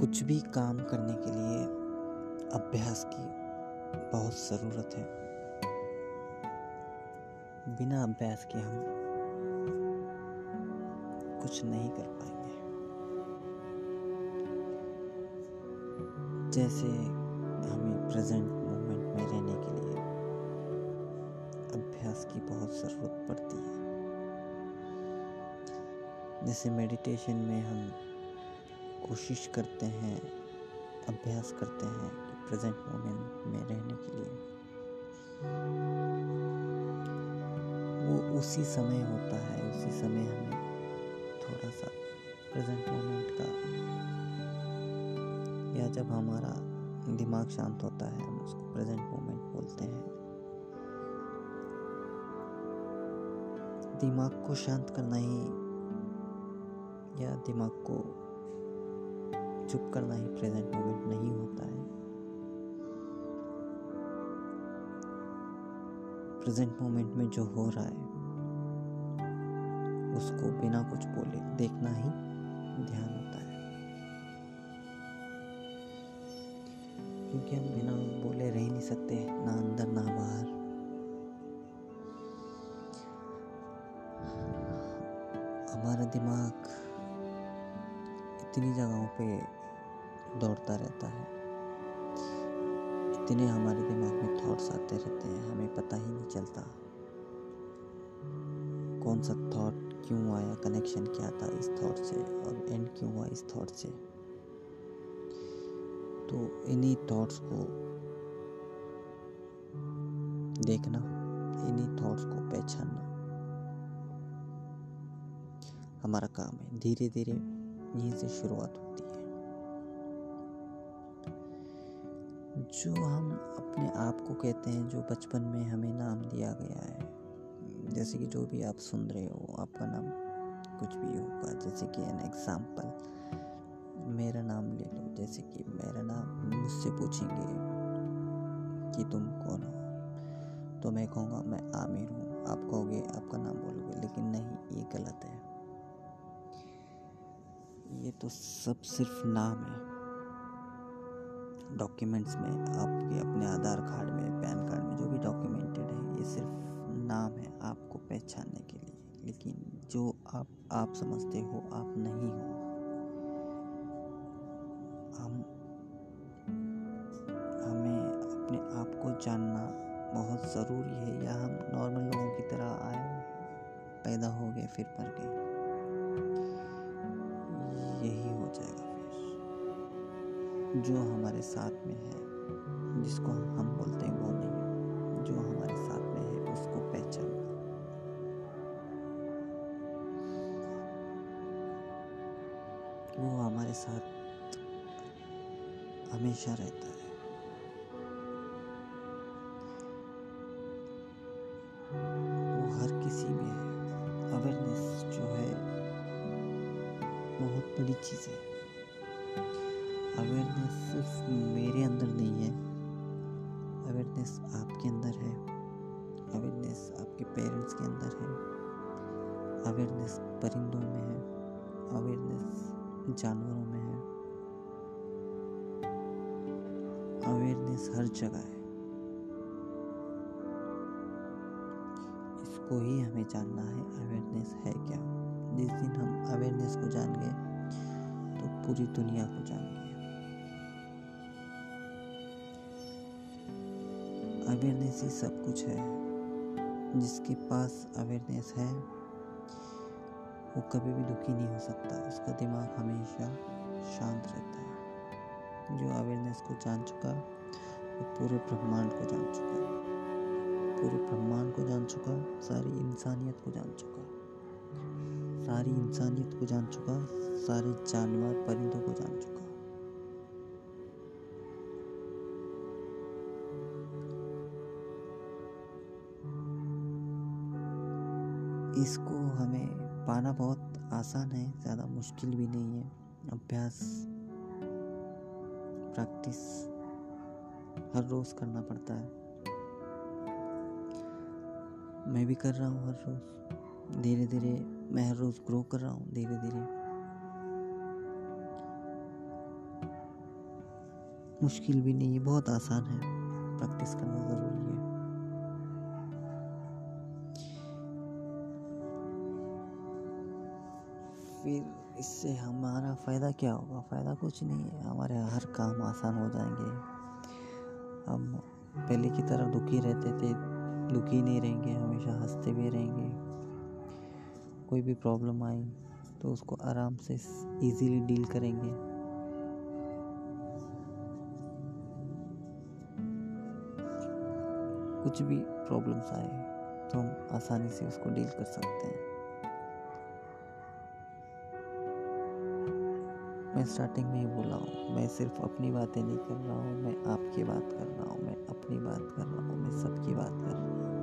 कुछ भी काम करने के लिए अभ्यास की बहुत ज़रूरत है। बिना अभ्यास के हम कुछ नहीं कर पाएँगे। जैसे हमें प्रेजेंट मोमेंट में रहने के लिए अभ्यास की बहुत ज़रूरत पड़ती है। जैसे मेडिटेशन में हम कोशिश करते हैं, अभ्यास करते हैं प्रेजेंट मोमेंट में रहने के लिए। वो उसी समय होता है, उसी समय हमें थोड़ा सा प्रेजेंट मोमेंट का या जब हमारा दिमाग शांत होता है, हम उसको प्रेजेंट मोमेंट बोलते हैं। दिमाग को शांत करना ही या दिमाग को चुप करना ही प्रेजेंट मोमेंट नहीं होता है। प्रेजेंट मोमेंट में जो हो रहा है, उसको बिना कुछ बोले देखना ही ध्यान होता है। क्योंकि हम बिना बोले रह नहीं सकते, ना अंदर, ना बाहर। हमारा दिमाग इतनी जगहों पे दौड़ता रहता है। इतने हमारे दिमाग में थॉट्स आते रहते हैं, हमें पता ही नहीं चलता। कौन सा थॉट क्यों आया कनेक्शन क्या था इस थॉट से और एंड क्यों हुआ इस थॉट से। तो इन्हीं थॉट्स को देखना, इन्हीं थॉट्स को पहचानना हमारा काम है। धीरे धीरे यहीं से शुरुआत होती है। जो हम अपने आप को कहते हैं, जो बचपन में हमें नाम दिया गया है। जैसे कि जो भी आप सुन रहे हो, आपका नाम कुछ भी होगा। जैसे कि एन एग्ज़ाम्पल मेरा नाम ले लो। जैसे कि मेरा नाम मुझसे पूछेंगे कि तुम कौन हो? तो मैं कहूँगा, मैं आमिर हूँ। आप कहोगे, आपका नाम बोलोगे, लेकिन नहीं, ये गलत है। ये तो सब सिर्फ़ नाम है। डॉक्यूमेंट्स में, आपके अपने आधार कार्ड में, पैन कार्ड में जो भी डॉक्यूमेंटेड है, ये सिर्फ़ नाम है आपको पहचानने के लिए। लेकिन जो आप आप समझते हो, आप नहीं हो, हम, हमें अपने आप को जानना बहुत ज़रूरी है। या हम नॉर्मल लोगों की तरह आए, पैदा हो गए, फिर मर गए। जो हमारे साथ में है, जिसको हम बोलते हैं वो नहीं। जो हमारे साथ में है, उसको पहचान वो हमारे साथ हमेशा रहता है। वो हर किसी में है। अवेयरनेस जो है, बहुत बड़ी चीज़ है। अवेयरनेस सिर्फ़ मेरे अंदर नहीं है। अवेयरनेस आपके अंदर है। अवेयरनेस आपके पेरेंट्स के अंदर है। अवेयरनेस परिंदों में है। अवेयरनेस जानवरों में है। अवेयरनेस हर जगह है। इसको ही हमें जानना है अवेयरनेस है क्या? जिस दिन हम अवेयरनेस को जान गए तो पूरी दुनिया को जान गए। अवेयरनेस ही सब कुछ है। जिसके पास अवेयरनेस है, वो कभी भी दुखी नहीं हो सकता। उसका दिमाग हमेशा शांत रहता है। जो अवेयरनेस को जान चुका, वो पूरे ब्रह्मांड को जान चुका पूरे ब्रह्मांड को जान चुका, सारी इंसानियत को जान चुका। सारी इंसानियत को जान चुका, सारे जानवर, परिंदों को जान चुका। इसको हमें पाना बहुत आसान है, ज़्यादा मुश्किल भी नहीं है। अभ्यास, प्रैक्टिस हर रोज़ करना पड़ता है। मैं भी कर रहा हूँ हर रोज़। धीरे धीरे मैं हर रोज़ ग्रो कर रहा हूँ धीरे धीरे मुश्किल भी नहीं है, बहुत आसान है। प्रैक्टिस करना ज़रूरी है। फिर इससे हमारा फ़ायदा क्या होगा? फ़ायदा कुछ नहीं है। हमारे हर काम आसान हो जाएँगे। हम पहले की तरह दुखी रहते थे। दुखी नहीं रहेंगे, हमेशा हँसते भी रहेंगे। कोई भी प्रॉब्लम आई तो उसको आराम से इजीली डील करेंगे। कुछ भी प्रॉब्लम्स आए तो हम आसानी से उसको डील कर सकते हैं। मैं स्टार्टिंग में ही बोला हूँ, मैं सिर्फ़ अपनी बातें नहीं कर रहा हूँ, मैं आपकी बात कर रहा हूँ, मैं अपनी बात कर रहा हूँ, मैं सबकी बात कर रहा हूँ।